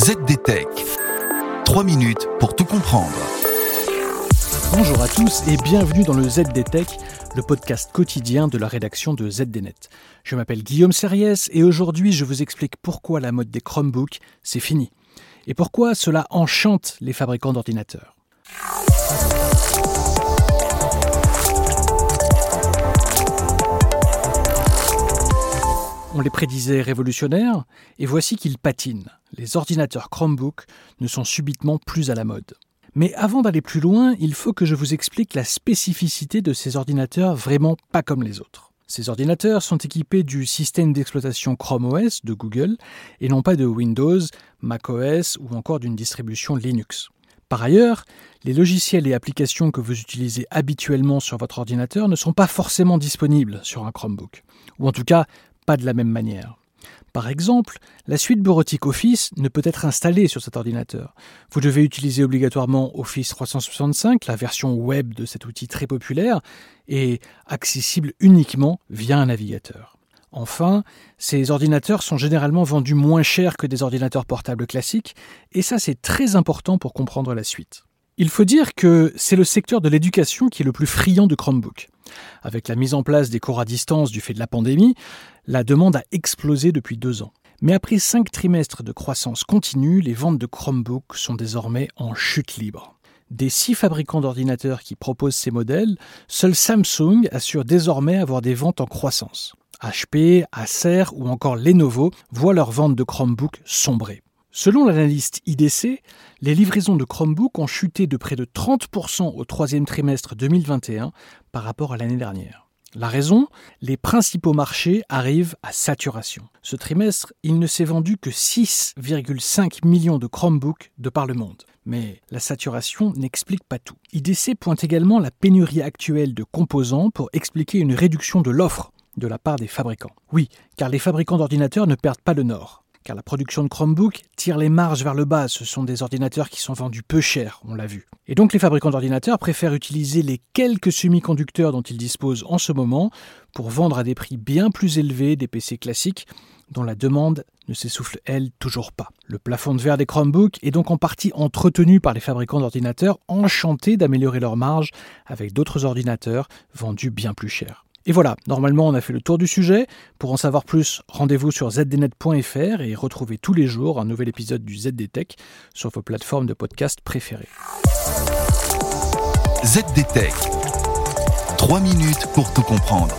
ZDTech. 3 minutes pour tout comprendre. Bonjour à tous et bienvenue dans le ZDTech, le podcast quotidien de la rédaction de ZDNet. Je m'appelle Guillaume Serriès et aujourd'hui je vous explique pourquoi la mode des Chromebooks, c'est fini. Et pourquoi cela enchante les fabricants d'ordinateurs. Les prédisait révolutionnaires, et voici qu'ils patinent. Les ordinateurs Chromebook ne sont subitement plus à la mode. Mais avant d'aller plus loin, il faut que je vous explique la spécificité de ces ordinateurs vraiment pas comme les autres. Ces ordinateurs sont équipés du système d'exploitation Chrome OS de Google et non pas de Windows, macOS ou encore d'une distribution Linux. Par ailleurs, les logiciels et applications que vous utilisez habituellement sur votre ordinateur ne sont pas forcément disponibles sur un Chromebook, ou en tout cas de la même manière. Par exemple, la suite bureautique Office ne peut être installée sur cet ordinateur. Vous devez utiliser obligatoirement Office 365, la version web de cet outil très populaire, et accessible uniquement via un navigateur. Enfin, ces ordinateurs sont généralement vendus moins cher que des ordinateurs portables classiques, et ça c'est très important pour comprendre la suite. Il faut dire que c'est le secteur de l'éducation qui est le plus friand de Chromebook. Avec la mise en place des cours à distance du fait de la pandémie, la demande a explosé depuis deux ans. Mais après cinq trimestres de croissance continue, les ventes de Chromebook sont désormais en chute libre. Des six fabricants d'ordinateurs qui proposent ces modèles, seul Samsung assure désormais avoir des ventes en croissance. HP, Acer ou encore Lenovo voient leurs ventes de Chromebook sombrer. Selon l'analyste IDC, les livraisons de Chromebook ont chuté de près de 30% au troisième trimestre 2021 par rapport à l'année dernière. La raison Les principaux marchés arrivent à saturation. Ce trimestre, il ne s'est vendu que 6,5 millions de Chromebooks de par le monde. Mais la saturation n'explique pas tout. IDC pointe également la pénurie actuelle de composants pour expliquer une réduction de l'offre de la part des fabricants. Oui, car les fabricants d'ordinateurs ne perdent pas le nord car la production de Chromebook tire les marges vers le bas. Ce sont des ordinateurs qui sont vendus peu cher, on l'a vu. Et donc les fabricants d'ordinateurs préfèrent utiliser les quelques semi-conducteurs dont ils disposent en ce moment pour vendre à des prix bien plus élevés des PC classiques dont la demande ne s'essouffle, elle, toujours pas. Le plafond de verre des Chromebooks est donc en partie entretenu par les fabricants d'ordinateurs enchantés d'améliorer leurs marges avec d'autres ordinateurs vendus bien plus cher. Et voilà, normalement on a fait le tour du sujet. Pour en savoir plus, rendez-vous sur zdnet.fr et retrouvez tous les jours un nouvel épisode du ZDTech sur vos plateformes de podcast préférées. ZDTech. 3 minutes pour tout comprendre.